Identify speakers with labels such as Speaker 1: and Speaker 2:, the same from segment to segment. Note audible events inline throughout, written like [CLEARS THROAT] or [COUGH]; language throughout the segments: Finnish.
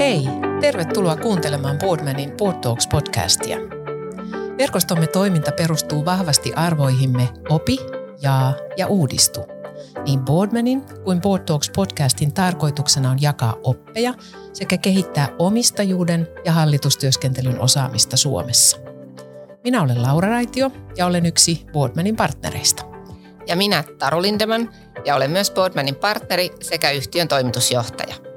Speaker 1: Hei, tervetuloa kuuntelemaan Boardmanin Board Talks podcastia. Verkostomme toiminta perustuu vahvasti arvoihimme opi, jaa ja uudistu. Niin Boardmanin kuin Board Talks podcastin tarkoituksena on jakaa oppeja sekä kehittää omistajuuden ja hallitustyöskentelyn osaamista Suomessa. Minä olen Laura Raitio ja olen yksi Boardmanin partnereista.
Speaker 2: Ja minä Taru Lindeman ja olen myös Boardmanin partneri sekä yhtiön toimitusjohtaja.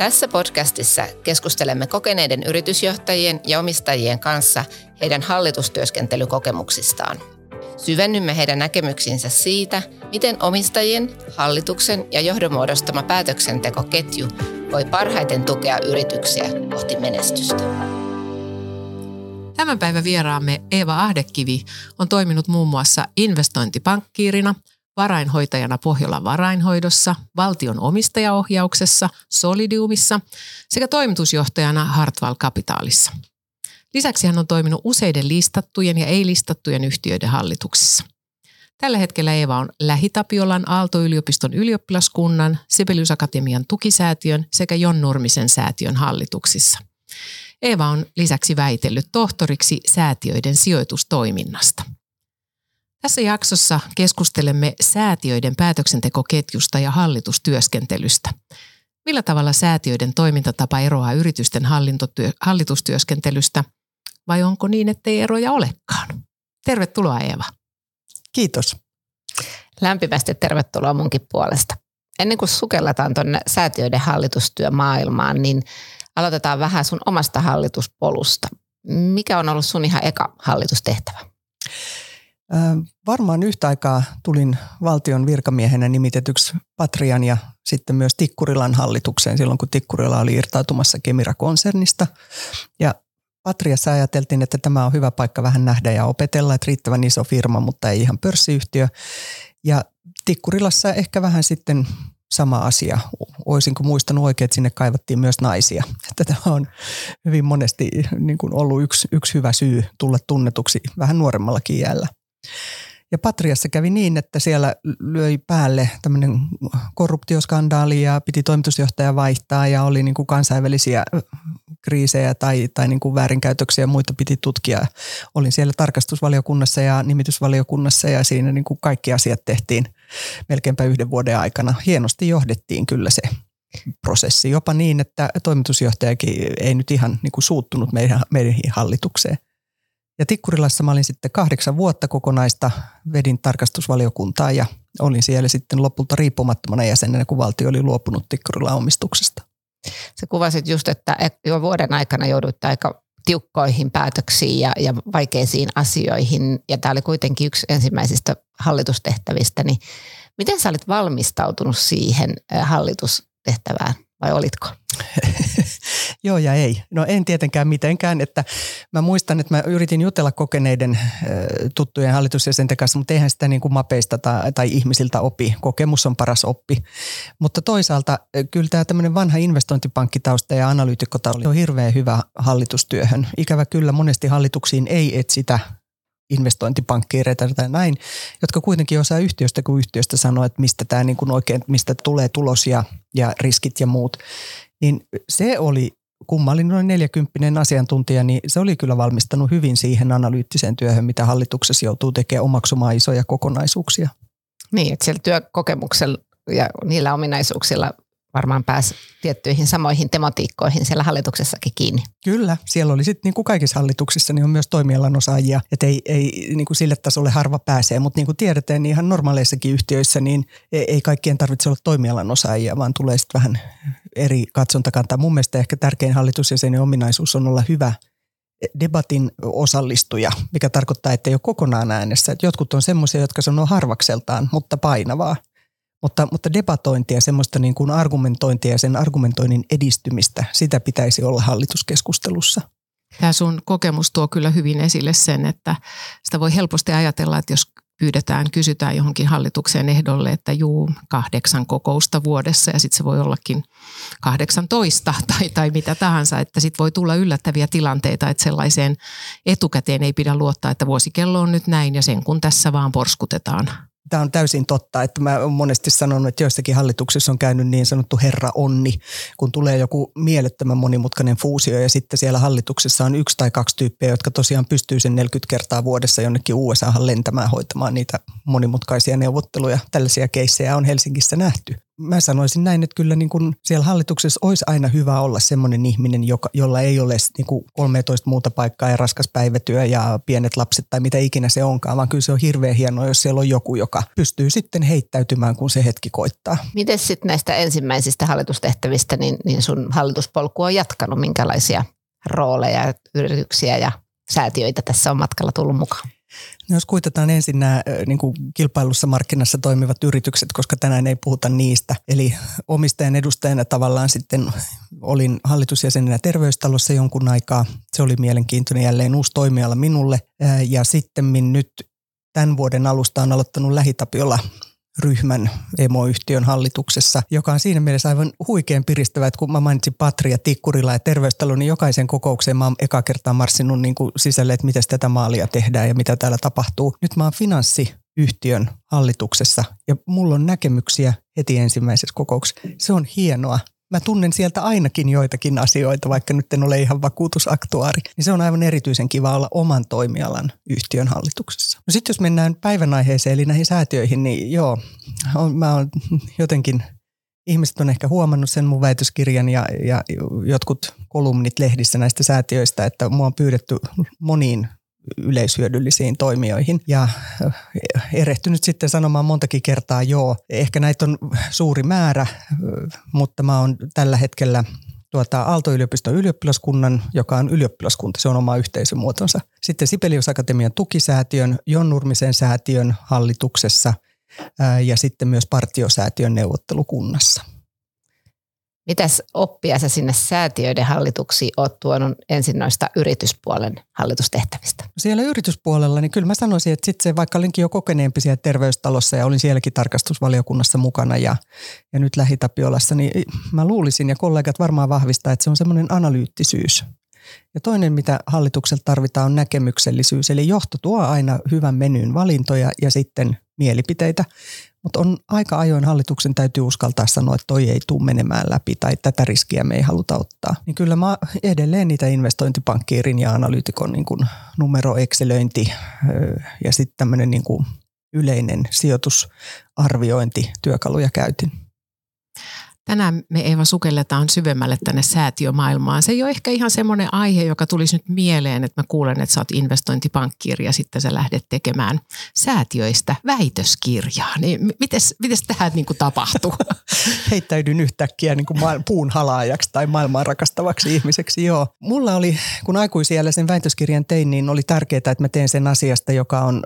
Speaker 2: Tässä podcastissa keskustelemme kokeneiden yritysjohtajien ja omistajien kanssa heidän hallitustyöskentelykokemuksistaan. Syvennymme heidän näkemyksiinsä siitä, miten omistajien, hallituksen ja johdon muodostama päätöksentekoketju voi parhaiten tukea yrityksiä kohti menestystä.
Speaker 1: Tämän päivän vieraamme Eeva Ahdekivi on toiminut muun muassa investointipankkiirina, varainhoitajana Pohjolan varainhoidossa, valtion omistajaohjauksessa, Solidiumissa sekä toimitusjohtajana Hartwall Capitalissa. Lisäksi hän on toiminut useiden listattujen ja ei-listattujen yhtiöiden hallituksissa. Tällä hetkellä Eeva on Lähitapiolan Aalto-yliopiston ylioppilaskunnan, Sibelius Akatemian tukisäätiön sekä Jon Nurmisen säätiön hallituksissa. Eeva on lisäksi väitellyt tohtoriksi säätiöiden sijoitustoiminnasta. Tässä jaksossa keskustelemme säätiöiden päätöksentekoketjusta ja hallitustyöskentelystä. Millä tavalla säätiöiden toimintatapa eroaa yritysten hallitustyöskentelystä vai onko niin, ettei eroja olekaan? Tervetuloa Eeva.
Speaker 3: Kiitos.
Speaker 2: Lämpimästi tervetuloa munkin puolesta. Ennen kuin sukelletaan tuonne säätiöiden hallitustyömaailmaan, niin aloitetaan vähän sun omasta hallituspolusta. Mikä on ollut sun ihan eka hallitustehtävä?
Speaker 3: Varmaan yhtä aikaa tulin valtion virkamiehenä nimitetyksi Patrian ja sitten myös Tikkurilan hallitukseen silloin, kun Tikkurila oli irtautumassa Kemira-konsernista. Ja Patriassa ajateltiin, että tämä on hyvä paikka vähän nähdä ja opetella, että riittävän iso firma, mutta ei ihan pörssiyhtiö. Ja Tikkurilassa ehkä vähän sitten sama asia. Oisinko muistanut oikein, että sinne kaivattiin myös naisia. [LAUGHS] Että tämä on hyvin monesti niin kuin ollut yksi, yksi hyvä syy tulla tunnetuksi vähän nuoremmallakin iällä. Ja Patriassa kävi niin, että siellä löi päälle tämmöinen korruptioskandaali ja piti toimitusjohtaja vaihtaa ja oli niin kuin kansainvälisiä kriisejä tai, tai niin kuin väärinkäytöksiä ja muita piti tutkia. Olin siellä tarkastusvaliokunnassa ja nimitysvaliokunnassa ja siinä niin kuin kaikki asiat tehtiin melkeinpä yhden vuoden aikana. Hienosti johdettiin kyllä se prosessi, jopa niin, että toimitusjohtajakin ei nyt ihan niin kuin suuttunut meidän, meidän hallitukseen. Ja Tikkurilassa mä olin sitten kahdeksan vuotta kokonaista, vedin tarkastusvaliokuntaa ja olin siellä sitten lopulta riippumattomana jäsenenä, kun valtio oli luopunut Tikkurilan omistuksesta.
Speaker 2: Sä kuvasit just, että jo vuoden aikana jouduitte aika tiukkoihin päätöksiin ja, ja vaikeisiin asioihin, ja tämä oli kuitenkin yksi ensimmäisistä hallitustehtävistä, niin miten sä olit valmistautunut siihen hallitustehtävään, vai olitko? [LAUGHS]
Speaker 3: Joo ja ei. No en tietenkään mitenkään, että mä muistan, että mä yritin jutella kokeneiden tuttujen hallitusjäsenten kanssa, mutta eihän sitä niin kuin mapeista tai, tai ihmisiltä opi. Kokemus on paras oppi. Mutta toisaalta kyllä tämä tämmöinen vanha investointipankkitausta ja analyytikkotausta on hirveän hyvä hallitustyöhön. Ikävä kyllä monesti hallituksiin ei etsitä investointipankkiireita tai näin, jotka kuitenkin osaa yhtiöstä kuin yhtiöstä sanoa, että mistä tämä niin kuin oikein, mistä tulee tulos ja, ja riskit ja muut. Niin se oli noin 40 asiantuntija, niin se oli kyllä valmistanut hyvin siihen analyyttiseen työhön, mitä hallituksessa joutuu tekemään omaksumaan isoja kokonaisuuksia.
Speaker 2: Niin, että siellä työkokemuksella ja niillä ominaisuuksilla varmaan pääsi tiettyihin samoihin tematiikkoihin siellä hallituksessakin kiinni.
Speaker 3: Kyllä, siellä oli sitten niin kuin kaikissa hallituksissa niin on myös toimialan osaajia, että ei, ei niin kuin sille tasolle harva pääsee, mutta niin kuin tiedetään, niin ihan normaaleissakin yhtiöissä niin ei kaikkien tarvitse olla toimialan osaajia, vaan tulee sitten vähän eri katsontakantaa. Mun mielestä ehkä tärkein hallitusjäsenen ominaisuus on olla hyvä debatin osallistuja, mikä tarkoittaa, että ei ole kokonaan äänessä. Että jotkut on semmoisia, jotka sanoo harvakseltaan, mutta painavaa. Mutta, mutta debatointia, semmoista niin kuin argumentointia ja sen argumentoinnin edistymistä, sitä pitäisi olla hallituskeskustelussa.
Speaker 1: Tämä sun kokemus tuo kyllä hyvin esille sen, että sitä voi helposti ajatella, että jos pyydetään, kysytään johonkin hallitukseen ehdolle, että juu, kahdeksan kokousta vuodessa ja sitten se voi ollakin 18 [LAUGHS] tai, tai mitä tahansa, että sitten voi tulla yllättäviä tilanteita, että sellaiseen etukäteen ei pidä luottaa, että vuosikello on nyt näin ja sen kun tässä vaan porskutetaan
Speaker 3: Tämä on täysin totta, että mä olen monesti sanonut, että joissakin hallituksissa on käynyt niin sanottu herra onni, kun tulee joku mielettömän monimutkainen fuusio ja sitten siellä hallituksessa on yksi tai kaksi tyyppiä, jotka tosiaan pystyy sen 40 kertaa vuodessa jonnekin USAhan lentämään hoitamaan niitä monimutkaisia neuvotteluja. Tällaisia keissejä on Helsingissä nähty mä sanoisin näin, että kyllä niin kuin siellä hallituksessa olisi aina hyvä olla semmoinen ihminen, joka, jolla ei ole niin kuin 13 muuta paikkaa ja raskas päivätyö ja pienet lapset tai mitä ikinä se onkaan, vaan kyllä se on hirveän hienoa, jos siellä on joku, joka pystyy sitten heittäytymään, kun se hetki koittaa.
Speaker 2: Miten sitten näistä ensimmäisistä hallitustehtävistä, niin, niin sun hallituspolku on jatkanut, minkälaisia rooleja, yrityksiä ja säätiöitä tässä on matkalla tullut mukaan?
Speaker 3: No jos kuitataan ensin nämä niin kuin kilpailussa markkinassa toimivat yritykset, koska tänään ei puhuta niistä. Eli omistajan edustajana tavallaan sitten olin hallitusjäsenenä terveystalossa jonkun aikaa. Se oli mielenkiintoinen jälleen uusi toimiala minulle. Ja sitten nyt tämän vuoden alusta on aloittanut Lähitapiolla ryhmän emoyhtiön hallituksessa, joka on siinä mielessä aivan huikean piristävä, että kun mä mainitsin Patria, Tikkurila ja terveystalo, niin jokaisen kokoukseen mä oon eka kertaa marssinut niin kuin sisälle, että miten tätä maalia tehdään ja mitä täällä tapahtuu. Nyt mä oon finanssiyhtiön hallituksessa ja mulla on näkemyksiä heti ensimmäisessä kokouksessa. Se on hienoa mä tunnen sieltä ainakin joitakin asioita, vaikka nyt en ole ihan vakuutusaktuaari, niin se on aivan erityisen kiva olla oman toimialan yhtiön hallituksessa. No sitten jos mennään päivän aiheeseen, eli näihin säätiöihin, niin joo, on, mä oon jotenkin, ihmiset on ehkä huomannut sen mun väitöskirjan ja, ja jotkut kolumnit lehdissä näistä säätiöistä, että mua on pyydetty moniin yleishyödyllisiin toimijoihin. Ja eh, erehtynyt sitten sanomaan montakin kertaa joo. Ehkä näitä on suuri määrä, eh, mutta mä oon tällä hetkellä tuota, Aalto-yliopiston ylioppilaskunnan, joka on ylioppilaskunta, se on oma yhteisömuotonsa. Sitten Sibelius Akatemian tukisäätiön, Jon Nurmisen säätiön hallituksessa ää, ja sitten myös partiosäätiön neuvottelukunnassa.
Speaker 2: Mitäs oppia sä sinne säätiöiden hallituksiin oot tuonut ensin noista yrityspuolen hallitustehtävistä?
Speaker 3: Siellä yrityspuolella, niin kyllä mä sanoisin, että sitten se vaikka olinkin jo kokeneempi siellä terveystalossa ja olin sielläkin tarkastusvaliokunnassa mukana ja, ja nyt Lähitapiolassa, niin mä luulisin ja kollegat varmaan vahvistaa, että se on semmoinen analyyttisyys. Ja toinen, mitä hallitukselta tarvitaan, on näkemyksellisyys. Eli johto tuo aina hyvän menyn valintoja ja sitten mielipiteitä. Mutta on aika ajoin hallituksen täytyy uskaltaa sanoa, että toi ei tule menemään läpi tai tätä riskiä me ei haluta ottaa. Niin kyllä mä edelleen niitä investointipankkiirin ja analyytikon niin kuin numeroekselöinti ja sitten tämmöinen niin kuin yleinen sijoitusarviointi työkaluja käytin.
Speaker 1: Tänään me Eeva sukelletaan syvemmälle tänne säätiömaailmaan. Se ei ole ehkä ihan semmoinen aihe, joka tulisi nyt mieleen, että mä kuulen, että sä oot investointipankkiiri ja sitten sä lähdet tekemään säätiöistä väitöskirjaa. Niin mites, mites tähän niin tapahtuu? [LAUGHS]
Speaker 3: Heittäydyn yhtäkkiä niin kuin puun halaajaksi tai maailmaa rakastavaksi ihmiseksi, joo. Mulla oli, kun aikuisiellä sen väitöskirjan tein, niin oli tärkeää, että mä teen sen asiasta, joka on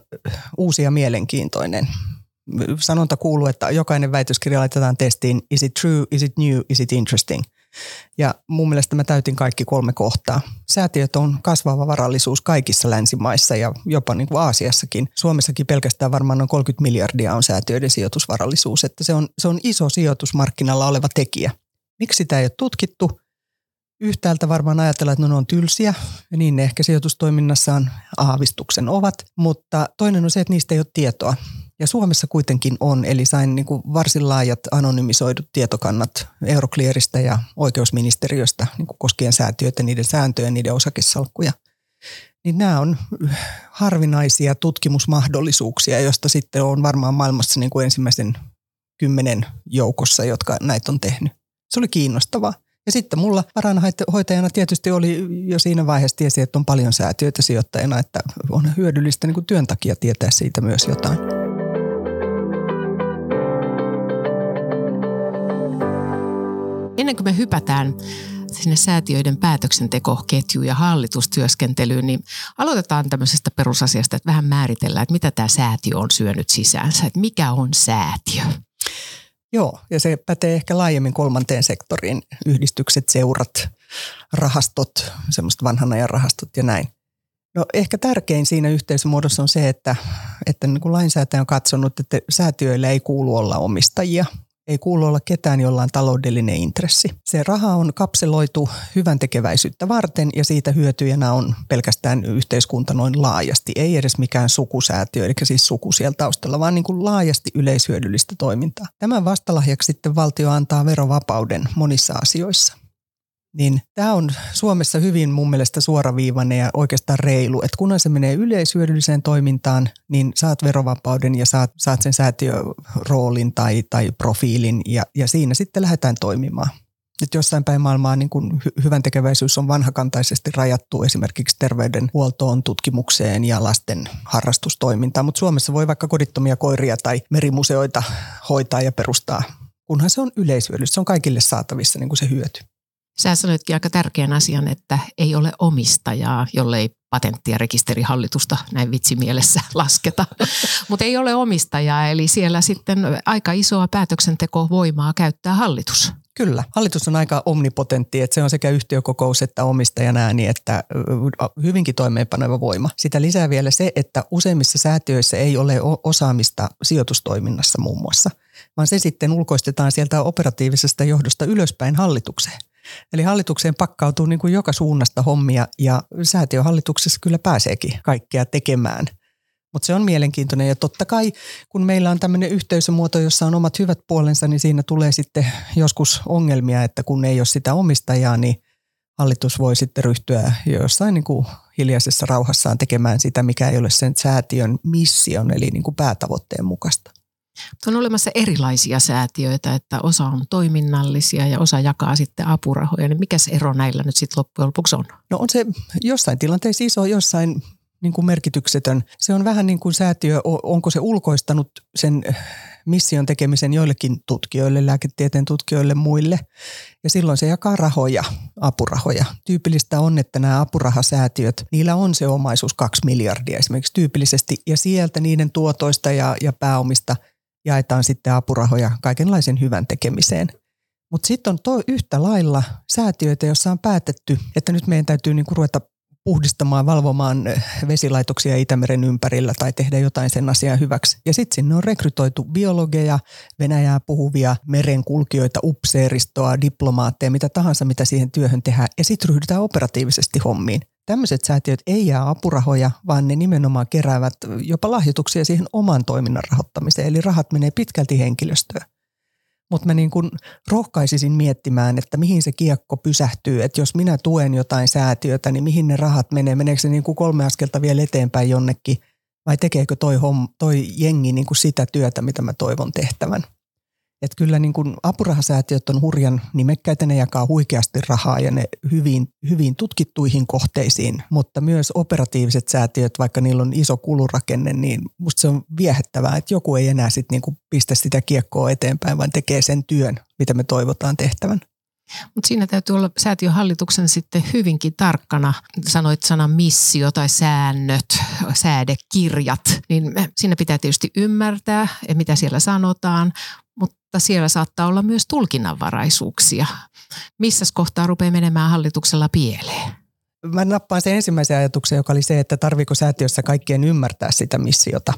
Speaker 3: uusi ja mielenkiintoinen sanonta kuuluu, että jokainen väitöskirja laitetaan testiin, is it true, is it new, is it interesting. Ja mun mielestä mä täytin kaikki kolme kohtaa. Säätiöt on kasvava varallisuus kaikissa länsimaissa ja jopa niin kuin Aasiassakin. Suomessakin pelkästään varmaan noin 30 miljardia on säätiöiden sijoitusvarallisuus, että se on, se on iso sijoitusmarkkinalla oleva tekijä. Miksi sitä ei ole tutkittu? Yhtäältä varmaan ajatellaan, että ne on tylsiä ja niin ne ehkä sijoitustoiminnassaan aavistuksen ovat, mutta toinen on se, että niistä ei ole tietoa. Ja Suomessa kuitenkin on, eli sain niin kuin varsin laajat anonymisoidut tietokannat Euroclearista ja oikeusministeriöstä niin kuin koskien säätiöitä, niiden sääntöjä, niiden osakesalkkuja. Niin nämä on harvinaisia tutkimusmahdollisuuksia, joista sitten on varmaan maailmassa niin kuin ensimmäisen kymmenen joukossa, jotka näitä on tehnyt. Se oli kiinnostavaa. Ja sitten mulla varainhoitajana tietysti oli jo siinä vaiheessa tiesi, että on paljon säätiöitä sijoittajana, että on hyödyllistä niin kuin työn takia tietää siitä myös jotain.
Speaker 1: Ennen kuin me hypätään sinne säätiöiden päätöksentekoketjuun ja hallitustyöskentelyyn, niin aloitetaan tämmöisestä perusasiasta, että vähän määritellään, että mitä tämä säätiö on syönyt sisäänsä, että mikä on säätiö?
Speaker 3: Joo, ja se pätee ehkä laajemmin kolmanteen sektoriin, yhdistykset, seurat, rahastot, semmoista vanhan ajan rahastot ja näin. No ehkä tärkein siinä yhteisömuodossa on se, että, että niin kuin lainsäätäjä on katsonut, että säätiöillä ei kuulu olla omistajia – Ei kuulu olla ketään, jolla on taloudellinen intressi. Se raha on kapseloitu hyvän tekeväisyyttä varten ja siitä hyötyjänä on pelkästään yhteiskunta noin laajasti. Ei edes mikään sukusäätiö, eli siis suku siellä taustalla, vaan niin kuin laajasti yleishyödyllistä toimintaa. Tämän vastalahjaksi sitten valtio antaa verovapauden monissa asioissa niin tämä on Suomessa hyvin mun mielestä suoraviivainen ja oikeastaan reilu, että kunhan se menee yleisyödylliseen toimintaan, niin saat verovapauden ja saat, saat sen säätiöroolin tai, tai profiilin ja, ja siinä sitten lähdetään toimimaan. Nyt jossain päin maailmaa niin kun hyvän tekeväisyys on vanhakantaisesti rajattu esimerkiksi terveydenhuoltoon, tutkimukseen ja lasten harrastustoimintaan, mutta Suomessa voi vaikka kodittomia koiria tai merimuseoita hoitaa ja perustaa, kunhan se on yleishyödyllistä, se on kaikille saatavissa niin kuin se hyöty.
Speaker 1: Sä sanoitkin aika tärkeän asian, että ei ole omistajaa, jollei patentti- ja rekisterihallitusta näin vitsimielessä [LAUGHS] lasketa. Mutta ei ole omistajaa, eli siellä sitten aika isoa päätöksentekovoimaa käyttää hallitus.
Speaker 3: Kyllä, hallitus on aika omnipotentti, että se on sekä yhtiökokous että omistajan ääni, että hyvinkin toimeenpaneva voima. Sitä lisää vielä se, että useimmissa säätiöissä ei ole osaamista sijoitustoiminnassa muun muassa, vaan se sitten ulkoistetaan sieltä operatiivisesta johdosta ylöspäin hallitukseen. Eli hallitukseen pakkautuu niin kuin joka suunnasta hommia ja säätiöhallituksessa kyllä pääseekin kaikkea tekemään. Mutta se on mielenkiintoinen ja totta kai kun meillä on tämmöinen yhteisömuoto, jossa on omat hyvät puolensa, niin siinä tulee sitten joskus ongelmia, että kun ei ole sitä omistajaa, niin hallitus voi sitten ryhtyä jossain niin kuin hiljaisessa rauhassaan tekemään sitä, mikä ei ole sen säätiön mission eli niin kuin päätavoitteen mukaista.
Speaker 1: On olemassa erilaisia säätiöitä, että osa on toiminnallisia ja osa jakaa sitten apurahoja. Niin mikä se ero näillä nyt sitten loppujen lopuksi on?
Speaker 3: No on se jossain tilanteessa iso, jossain niin kuin merkityksetön. Se on vähän niin kuin säätiö, onko se ulkoistanut sen mission tekemisen joillekin tutkijoille, lääketieteen tutkijoille, muille. Ja silloin se jakaa rahoja, apurahoja. Tyypillistä on, että nämä apurahasäätiöt, niillä on se omaisuus kaksi miljardia esimerkiksi tyypillisesti. Ja sieltä niiden tuotoista ja, ja pääomista – jaetaan sitten apurahoja kaikenlaisen hyvän tekemiseen. Mutta sitten on toi yhtä lailla säätiöitä, joissa on päätetty, että nyt meidän täytyy niinku ruveta puhdistamaan, valvomaan eh, vesilaitoksia Itämeren ympärillä tai tehdä jotain sen asian hyväksi. Ja sitten sinne on rekrytoitu biologeja, Venäjää puhuvia merenkulkijoita, upseeristoa, diplomaatteja, mitä tahansa, mitä siihen työhön tehdään. Ja sitten ryhdytään operatiivisesti hommiin. Tämmöiset säätiöt ei jää apurahoja, vaan ne nimenomaan keräävät jopa lahjoituksia siihen oman toiminnan rahoittamiseen. Eli rahat menee pitkälti henkilöstöön. Mutta mä niin kun rohkaisisin miettimään, että mihin se kiekko pysähtyy. Että jos minä tuen jotain säätiötä, niin mihin ne rahat menee? Meneekö se niin kuin kolme askelta vielä eteenpäin jonnekin? Vai tekeekö toi, homm, toi jengi niin kuin sitä työtä, mitä mä toivon tehtävän? Että kyllä niin kuin apurahasäätiöt on hurjan nimekkäitä, ne jakaa huikeasti rahaa ja ne hyvin, hyvin tutkittuihin kohteisiin, mutta myös operatiiviset säätiöt, vaikka niillä on iso kulurakenne, niin musta se on viehättävää, että joku ei enää sit niin kuin pistä sitä kiekkoa eteenpäin, vaan tekee sen työn, mitä me toivotaan tehtävän.
Speaker 1: Mutta siinä täytyy olla säätiöhallituksen sitten hyvinkin tarkkana. Sanoit sanan missio tai säännöt, säädekirjat, niin siinä pitää tietysti ymmärtää, mitä siellä sanotaan, mutta siellä saattaa olla myös tulkinnanvaraisuuksia. Missä kohtaa rupeaa menemään hallituksella pieleen?
Speaker 3: Mä nappaan sen ensimmäisen ajatuksen, joka oli se, että tarviiko säätiössä kaikkien ymmärtää sitä missiota.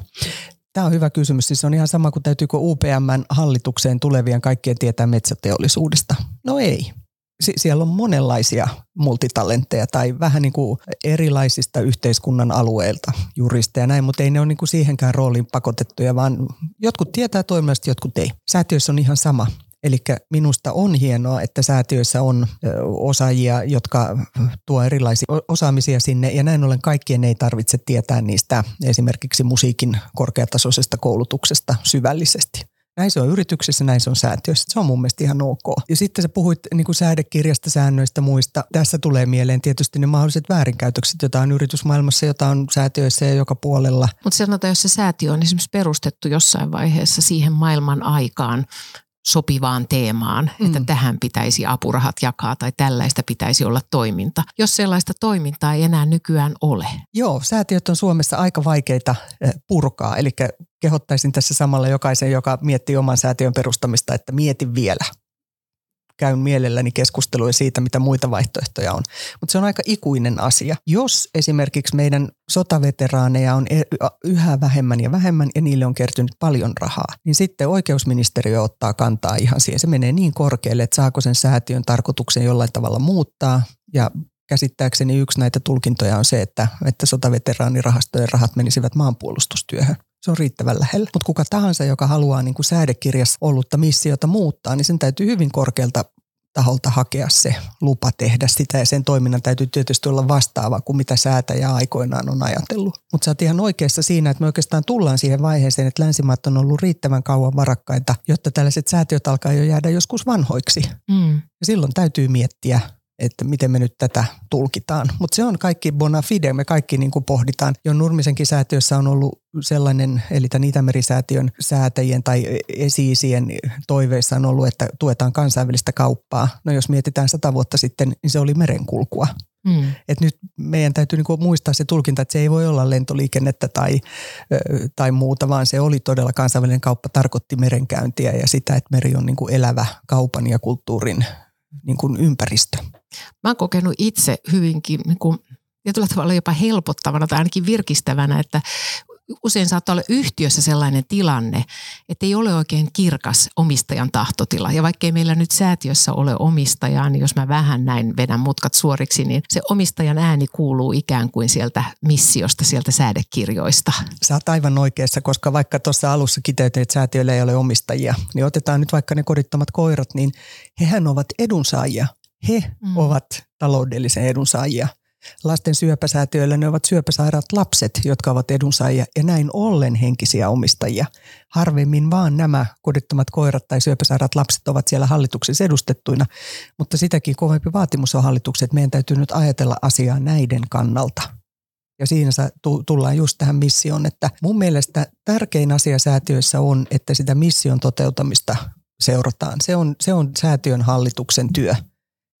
Speaker 3: Tämä on hyvä kysymys. Siis on ihan sama kuin täytyykö UPMn hallitukseen tulevien kaikkien tietää metsäteollisuudesta. No ei siellä on monenlaisia multitalentteja tai vähän niin kuin erilaisista yhteiskunnan alueilta juristeja näin, mutta ei ne ole niin kuin siihenkään rooliin pakotettuja, vaan jotkut tietää toiminnasta, jotkut ei. Säätiöissä on ihan sama. Eli minusta on hienoa, että säätiöissä on osaajia, jotka tuo erilaisia osaamisia sinne ja näin ollen kaikkien ei tarvitse tietää niistä esimerkiksi musiikin korkeatasoisesta koulutuksesta syvällisesti. Näin se on yrityksessä, näin se on säätiössä. Se on mun mielestä ihan ok. Ja sitten sä puhuit niin kuin säädekirjasta, säännöistä, muista. Tässä tulee mieleen tietysti ne mahdolliset väärinkäytökset, joita on yritysmaailmassa, jota on säätiöissä ja joka puolella.
Speaker 1: Mutta sanotaan, jos se säätiö on esimerkiksi perustettu jossain vaiheessa siihen maailman aikaan, sopivaan teemaan, mm. että tähän pitäisi apurahat jakaa tai tällaista pitäisi olla toiminta, jos sellaista toimintaa ei enää nykyään ole.
Speaker 3: Joo, säätiöt on Suomessa aika vaikeita eh, purkaa, eli kehottaisin tässä samalla jokaisen, joka miettii oman säätiön perustamista, että mieti vielä. Käyn mielelläni keskustelua siitä, mitä muita vaihtoehtoja on. Mutta se on aika ikuinen asia. Jos esimerkiksi meidän sotaveteraaneja on e- yhä vähemmän ja vähemmän ja niille on kertynyt paljon rahaa, niin sitten oikeusministeriö ottaa kantaa ihan siihen. Se menee niin korkealle, että saako sen säätiön tarkoituksen jollain tavalla muuttaa ja käsittääkseni yksi näitä tulkintoja on se, että, että sotaveteraanirahastojen rahat menisivät maanpuolustustyöhön. Se on riittävän lähellä. Mutta kuka tahansa, joka haluaa niin kuin säädekirjassa ollutta missiota muuttaa, niin sen täytyy hyvin korkealta taholta hakea se lupa tehdä sitä ja sen toiminnan täytyy tietysti olla vastaava kuin mitä säätäjä aikoinaan on ajatellut. Mutta sä oot ihan oikeassa siinä, että me oikeastaan tullaan siihen vaiheeseen, että länsimaat on ollut riittävän kauan varakkaita, jotta tällaiset säätiöt alkaa jo jäädä joskus vanhoiksi. Mm. Ja silloin täytyy miettiä, että miten me nyt tätä tulkitaan. Mutta se on kaikki bona fide, me kaikki niin kuin pohditaan. Jo Nurmisenkin säätiössä on ollut sellainen, eli tämän Itämerisäätiön säätäjien tai esiisien toiveissa on ollut, että tuetaan kansainvälistä kauppaa. No jos mietitään sata vuotta sitten, niin se oli merenkulkua. Mm. Et nyt meidän täytyy niinku muistaa se tulkinta, että se ei voi olla lentoliikennettä tai, tai muuta, vaan se oli todella kansainvälinen kauppa, tarkoitti merenkäyntiä ja sitä, että meri on niinku elävä kaupan ja kulttuurin niin kuin ympäristö.
Speaker 1: Mä oon kokenut itse hyvinkin niin kuin, tietyllä tavalla jopa helpottavana tai ainakin virkistävänä, että usein saattaa olla yhtiössä sellainen tilanne, että ei ole oikein kirkas omistajan tahtotila. Ja vaikkei meillä nyt säätiössä ole omistajaa, niin jos mä vähän näin vedän mutkat suoriksi, niin se omistajan ääni kuuluu ikään kuin sieltä missiosta, sieltä säädekirjoista.
Speaker 3: Sä oot aivan oikeassa, koska vaikka tuossa alussa kiteytin, että säätiöllä ei ole omistajia, niin otetaan nyt vaikka ne kodittomat koirat, niin hehän ovat edunsaajia. He mm. ovat taloudellisen edunsaajia – Lasten syöpäsäätiöillä ne ovat syöpäsairaat lapset, jotka ovat edunsaajia ja näin ollen henkisiä omistajia. Harvemmin vaan nämä kodittomat koirat tai syöpäsairaat lapset ovat siellä hallituksessa edustettuina, mutta sitäkin kovempi vaatimus on hallitukset, meidän täytyy nyt ajatella asiaa näiden kannalta. Ja siinä tullaan just tähän missioon, että mun mielestä tärkein asia säätiöissä on, että sitä mission toteutamista seurataan. Se on, se on säätiön hallituksen työ.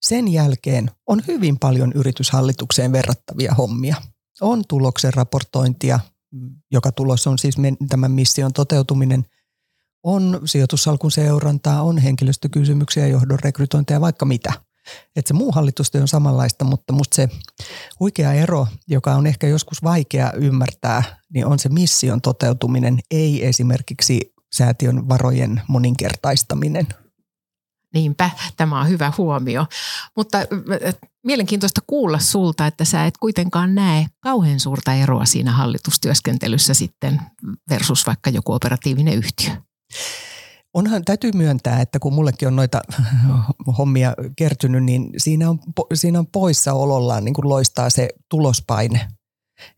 Speaker 3: Sen jälkeen on hyvin paljon yrityshallitukseen verrattavia hommia. On tuloksen raportointia, joka tulos on siis tämän mission toteutuminen. On sijoitussalkun seurantaa, on henkilöstökysymyksiä, johdon rekrytointia, vaikka mitä. Että se muu hallitustyö on samanlaista, mutta musta se huikea ero, joka on ehkä joskus vaikea ymmärtää, niin on se mission toteutuminen, ei esimerkiksi säätiön varojen moninkertaistaminen –
Speaker 1: Niinpä, tämä on hyvä huomio. Mutta mielenkiintoista kuulla sulta, että sä et kuitenkaan näe kauhean suurta eroa siinä hallitustyöskentelyssä sitten versus vaikka joku operatiivinen yhtiö.
Speaker 3: Onhan, täytyy myöntää, että kun mullekin on noita [LAUGHS] hommia kertynyt, niin siinä on, siinä on poissaolollaan niin kuin loistaa se tulospaine –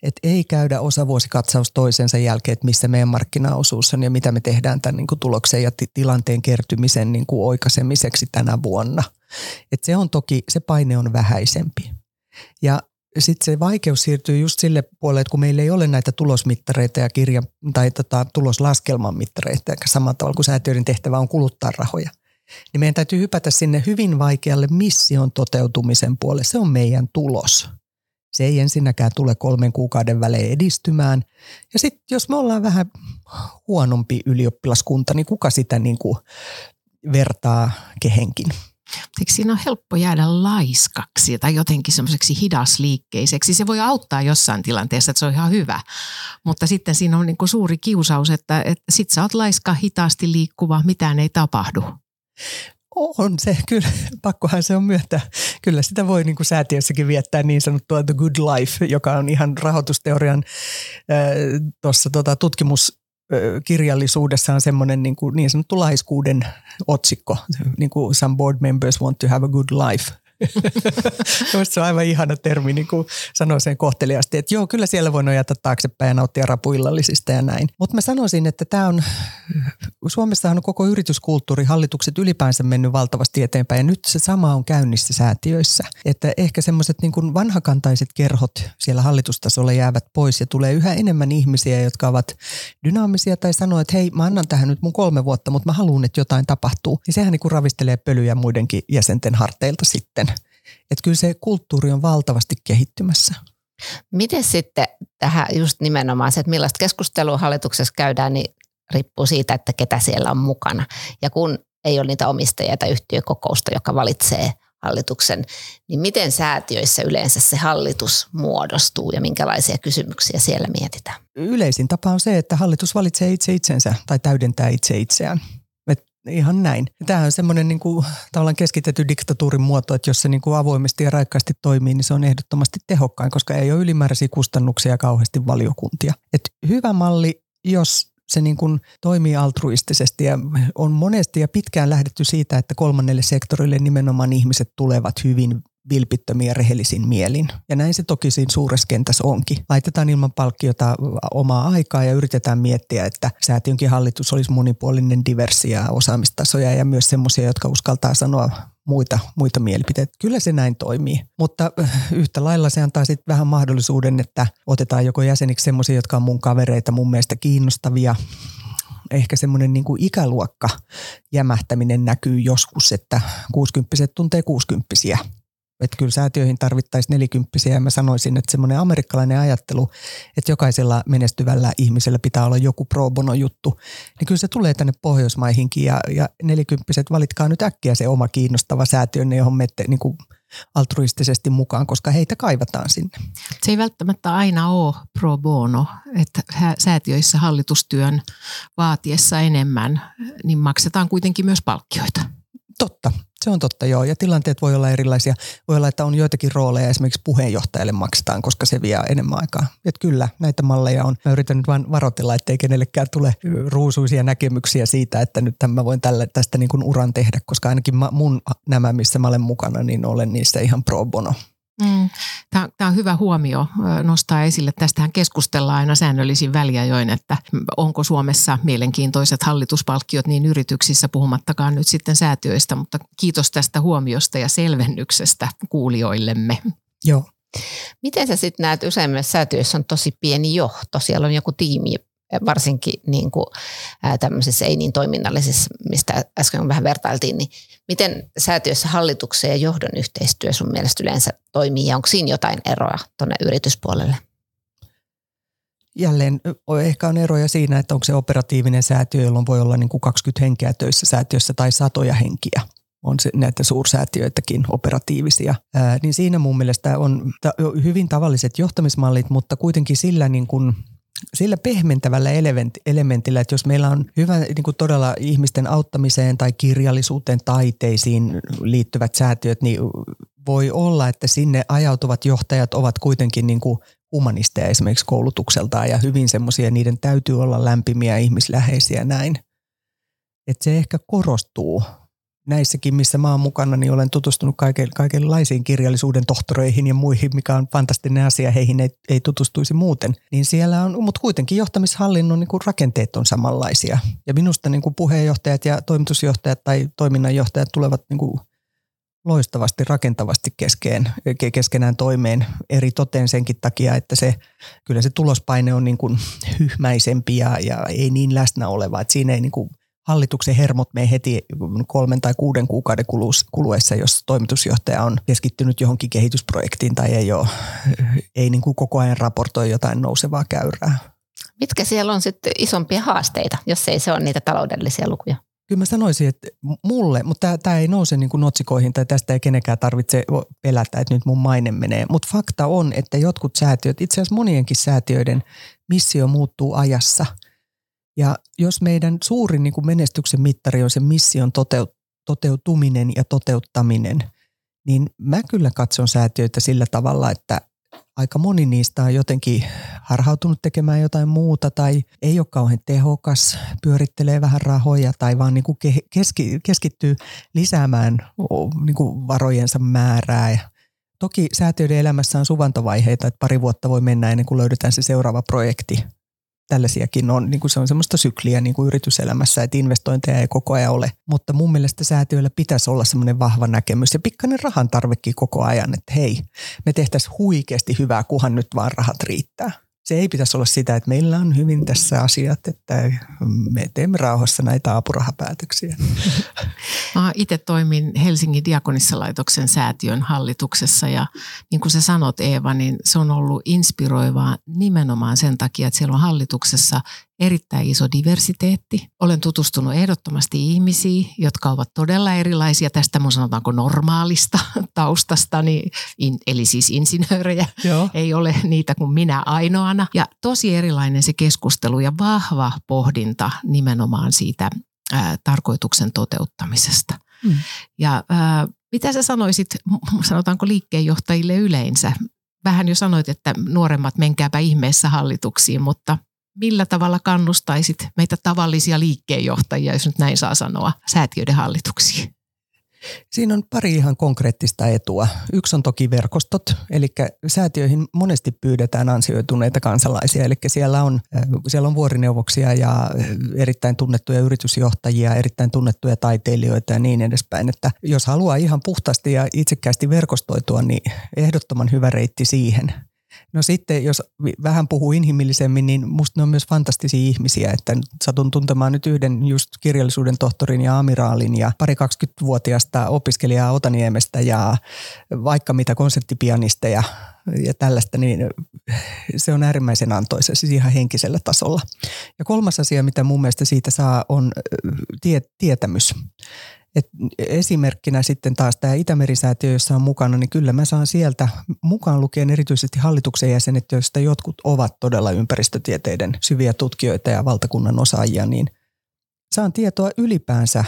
Speaker 3: et ei käydä osavuosikatsaus toisensa jälkeen, että missä meidän markkinaosuus on ja mitä me tehdään tämän niin kuin tuloksen ja tilanteen kertymisen niin kuin oikaisemiseksi tänä vuonna. Et se on toki, se paine on vähäisempi. Ja sitten se vaikeus siirtyy just sille puolelle, että kun meillä ei ole näitä tulosmittareita ja kirja, tai tota, tuloslaskelman mittareita, samalla tavalla kuin säätiöiden tehtävä on kuluttaa rahoja, niin meidän täytyy hypätä sinne hyvin vaikealle mission toteutumisen puolelle. Se on meidän tulos. Se ei ensinnäkään tule kolmen kuukauden välein edistymään. Ja sitten jos me ollaan vähän huonompi ylioppilaskunta, niin kuka sitä niin kuin vertaa kehenkin?
Speaker 1: Eikö siinä on helppo jäädä laiskaksi tai jotenkin semmoiseksi hidasliikkeiseksi? Se voi auttaa jossain tilanteessa, että se on ihan hyvä. Mutta sitten siinä on niin kuin suuri kiusaus, että, että sit sä oot laiska, hitaasti liikkuva, mitään ei tapahdu.
Speaker 3: On se, kyllä, pakkohan se on myöntää. Kyllä sitä voi niin kuin säätiössäkin viettää niin sanottua The Good Life, joka on ihan rahoitusteorian tuossa tota, tutkimus kirjallisuudessa on semmoinen niin, kuin, niin sanottu laiskuuden otsikko, niin kuin some board members want to have a good life. [LAUGHS] se on aivan ihana termi, niin kuin sanoin sen kohteliasti, että joo, kyllä siellä voi nojata taaksepäin ja nauttia rapuillallisista ja näin. Mutta mä sanoisin, että tämä on, Suomessahan on koko yrityskulttuuri, hallitukset ylipäänsä mennyt valtavasti eteenpäin ja nyt se sama on käynnissä säätiöissä. Että ehkä semmoiset niin vanhakantaiset kerhot siellä hallitustasolla jäävät pois ja tulee yhä enemmän ihmisiä, jotka ovat dynaamisia tai sanoo, että hei, mä annan tähän nyt mun kolme vuotta, mutta mä haluan, että jotain tapahtuu. Niin sehän niin kuin ravistelee pölyjä muidenkin jäsenten harteilta sitten. Että kyllä se kulttuuri on valtavasti kehittymässä.
Speaker 2: Miten sitten tähän just nimenomaan se, että millaista keskustelua hallituksessa käydään, niin riippuu siitä, että ketä siellä on mukana. Ja kun ei ole niitä omistajia tai yhtiökokousta, joka valitsee hallituksen, niin miten säätiöissä yleensä se hallitus muodostuu ja minkälaisia kysymyksiä siellä mietitään?
Speaker 3: Yleisin tapa on se, että hallitus valitsee itse itsensä tai täydentää itse itseään. Ihan näin. Tämä on semmoinen niin kuin, tavallaan keskitetty diktatuurin muoto, että jos se niin kuin avoimesti ja raikkaasti toimii, niin se on ehdottomasti tehokkain, koska ei ole ylimääräisiä kustannuksia kauheasti valiokuntia. Et hyvä malli, jos se niin kuin toimii altruistisesti ja on monesti ja pitkään lähdetty siitä, että kolmannelle sektorille nimenomaan ihmiset tulevat hyvin vilpittömiä rehellisin mielin. Ja näin se toki siinä suuressa kentässä onkin. Laitetaan ilman palkkiota omaa aikaa ja yritetään miettiä, että säätiönkin hallitus olisi monipuolinen, diversia osaamistasoja ja myös semmoisia, jotka uskaltaa sanoa muita, muita mielipiteitä. Kyllä se näin toimii, mutta äh, yhtä lailla se antaa sitten vähän mahdollisuuden, että otetaan joko jäseniksi semmoisia, jotka on mun kavereita mun mielestä kiinnostavia, ehkä semmoinen niin ikäluokka jämähtäminen näkyy joskus, että 60 tuntee 60 että kyllä säätiöihin tarvittaisiin nelikymppisiä ja mä sanoisin, että semmoinen amerikkalainen ajattelu, että jokaisella menestyvällä ihmisellä pitää olla joku pro bono juttu, niin kyllä se tulee tänne Pohjoismaihinkin ja, ja nelikymppiset valitkaa nyt äkkiä se oma kiinnostava säätiönne, johon menette niin kuin altruistisesti mukaan, koska heitä kaivataan sinne.
Speaker 1: Se ei välttämättä aina ole pro bono, että säätiöissä hallitustyön vaatiessa enemmän, niin maksetaan kuitenkin myös palkkioita.
Speaker 3: Totta, se on totta joo. Ja tilanteet voi olla erilaisia. Voi olla, että on joitakin rooleja esimerkiksi puheenjohtajalle maksetaan, koska se vie enemmän aikaa. Et kyllä, näitä malleja on. Mä yritän nyt vain varotella, ettei kenellekään tule ruusuisia näkemyksiä siitä, että nyt mä voin tälle, tästä niin kuin uran tehdä, koska ainakin mä, mun nämä, missä mä olen mukana, niin olen niissä ihan pro bono.
Speaker 1: Mm. Tämä, tämä on hyvä huomio nostaa esille. Tästähän keskustellaan aina säännöllisin väliajoin, että onko Suomessa mielenkiintoiset hallituspalkkiot niin yrityksissä, puhumattakaan nyt sitten säätiöistä, mutta kiitos tästä huomiosta ja selvennyksestä kuulijoillemme.
Speaker 3: Joo.
Speaker 2: Miten sä sitten näet, useimmissa säätiöissä on tosi pieni johto, siellä on joku tiimi, varsinkin niin kuin, ää, tämmöisissä ei niin toiminnallisissa, mistä äsken vähän vertailtiin, niin miten säätiössä hallituksen ja johdon yhteistyö sun mielestä yleensä toimii ja onko siinä jotain eroa tuonne yrityspuolelle?
Speaker 3: Jälleen ehkä on eroja siinä, että onko se operatiivinen säätiö, jolloin voi olla niin kuin 20 henkeä töissä säätiössä tai satoja henkiä on se, näitä suursäätiöitäkin operatiivisia. Ää, niin siinä mun mielestä on ta- hyvin tavalliset johtamismallit, mutta kuitenkin sillä niin kuin sillä pehmentävällä elementillä, että jos meillä on hyvä niin kuin todella ihmisten auttamiseen tai kirjallisuuteen, taiteisiin liittyvät säätiöt, niin voi olla, että sinne ajautuvat johtajat ovat kuitenkin niin kuin humanisteja esimerkiksi koulutukseltaan ja hyvin semmoisia, niiden täytyy olla lämpimiä ihmisläheisiä näin. Että se ehkä korostuu näissäkin, missä mä oon mukana, niin olen tutustunut kaiken, kaikenlaisiin kirjallisuuden tohtoreihin ja muihin, mikä on fantastinen asia, heihin ei, ei tutustuisi muuten. Niin siellä on, mutta kuitenkin johtamishallinnon niin kuin rakenteet on samanlaisia. Ja minusta niin kuin puheenjohtajat ja toimitusjohtajat tai toiminnanjohtajat tulevat niin kuin loistavasti, rakentavasti keskeen, keskenään toimeen eri toteen senkin takia, että se, kyllä se tulospaine on niin kuin hyhmäisempi ja, ja ei niin läsnä oleva. Että siinä ei niin kuin hallituksen hermot mene heti kolmen tai kuuden kuukauden kuluessa, jos toimitusjohtaja on keskittynyt johonkin kehitysprojektiin tai ei, ole, ei niin kuin koko ajan raportoi jotain nousevaa käyrää.
Speaker 2: Mitkä siellä on sitten isompia haasteita, jos ei se ole niitä taloudellisia lukuja?
Speaker 3: Kyllä mä sanoisin, että mulle, mutta tämä ei nouse niin kuin otsikoihin tai tästä ei kenenkään tarvitse pelätä, että nyt mun maine menee. Mutta fakta on, että jotkut säätiöt, itse asiassa monienkin säätiöiden missio muuttuu ajassa – ja jos meidän suurin niin kuin menestyksen mittari on se mission toteut- toteutuminen ja toteuttaminen, niin mä kyllä katson säätiöitä sillä tavalla, että aika moni niistä on jotenkin harhautunut tekemään jotain muuta tai ei ole kauhean tehokas, pyörittelee vähän rahoja tai vaan niin kuin keski, keskittyy lisäämään niin kuin varojensa määrää. Toki säätiöiden elämässä on suvantovaiheita, että pari vuotta voi mennä ennen kuin löydetään se seuraava projekti tällaisiakin on, niin kuin se on semmoista sykliä niin kuin yrityselämässä, että investointeja ei koko ajan ole. Mutta mun mielestä säätiöillä pitäisi olla semmoinen vahva näkemys ja pikkainen rahan tarvekin koko ajan, että hei, me tehtäisiin huikeasti hyvää, kuhan nyt vaan rahat riittää se ei pitäisi olla sitä, että meillä on hyvin tässä asiat, että me teemme rauhassa näitä apurahapäätöksiä. [LAUGHS]
Speaker 1: Mä itse toimin Helsingin Diakonissalaitoksen säätiön hallituksessa ja niin kuin sä sanot Eeva, niin se on ollut inspiroivaa nimenomaan sen takia, että siellä on hallituksessa erittäin iso diversiteetti. Olen tutustunut ehdottomasti ihmisiin, jotka ovat todella erilaisia tästä mun sanotaanko normaalista [LAUGHS] taustasta, niin in, eli siis insinöörejä. Joo. Ei ole niitä kuin minä ainoana. Ja tosi erilainen se keskustelu ja vahva pohdinta nimenomaan siitä ää, tarkoituksen toteuttamisesta. Mm. Ja ää, mitä sä sanoisit, sanotaanko liikkeenjohtajille yleensä? Vähän jo sanoit, että nuoremmat menkääpä ihmeessä hallituksiin, mutta millä tavalla kannustaisit meitä tavallisia liikkeenjohtajia, jos nyt näin saa sanoa, säätiöiden hallituksiin?
Speaker 3: Siinä on pari ihan konkreettista etua. Yksi on toki verkostot, eli säätiöihin monesti pyydetään ansioituneita kansalaisia, eli siellä on, äh, siellä on vuorineuvoksia ja erittäin tunnettuja yritysjohtajia, erittäin tunnettuja taiteilijoita ja niin edespäin. Että jos haluaa ihan puhtaasti ja itsekkäästi verkostoitua, niin ehdottoman hyvä reitti siihen – No sitten, jos vähän puhuu inhimillisemmin, niin musta ne on myös fantastisia ihmisiä, että satun tuntemaan nyt yhden just kirjallisuuden tohtorin ja amiraalin ja pari 20-vuotiaasta opiskelijaa Otaniemestä ja vaikka mitä konserttipianisteja ja tällaista, niin se on äärimmäisen antoisa, siis ihan henkisellä tasolla. Ja kolmas asia, mitä mun mielestä siitä saa, on tie, tietämys. Et esimerkkinä sitten taas tämä Itämerisäätiö, jossa on mukana, niin kyllä mä saan sieltä mukaan lukien erityisesti hallituksen jäsenet, joista jotkut ovat todella ympäristötieteiden syviä tutkijoita ja valtakunnan osaajia, niin saan tietoa ylipäänsä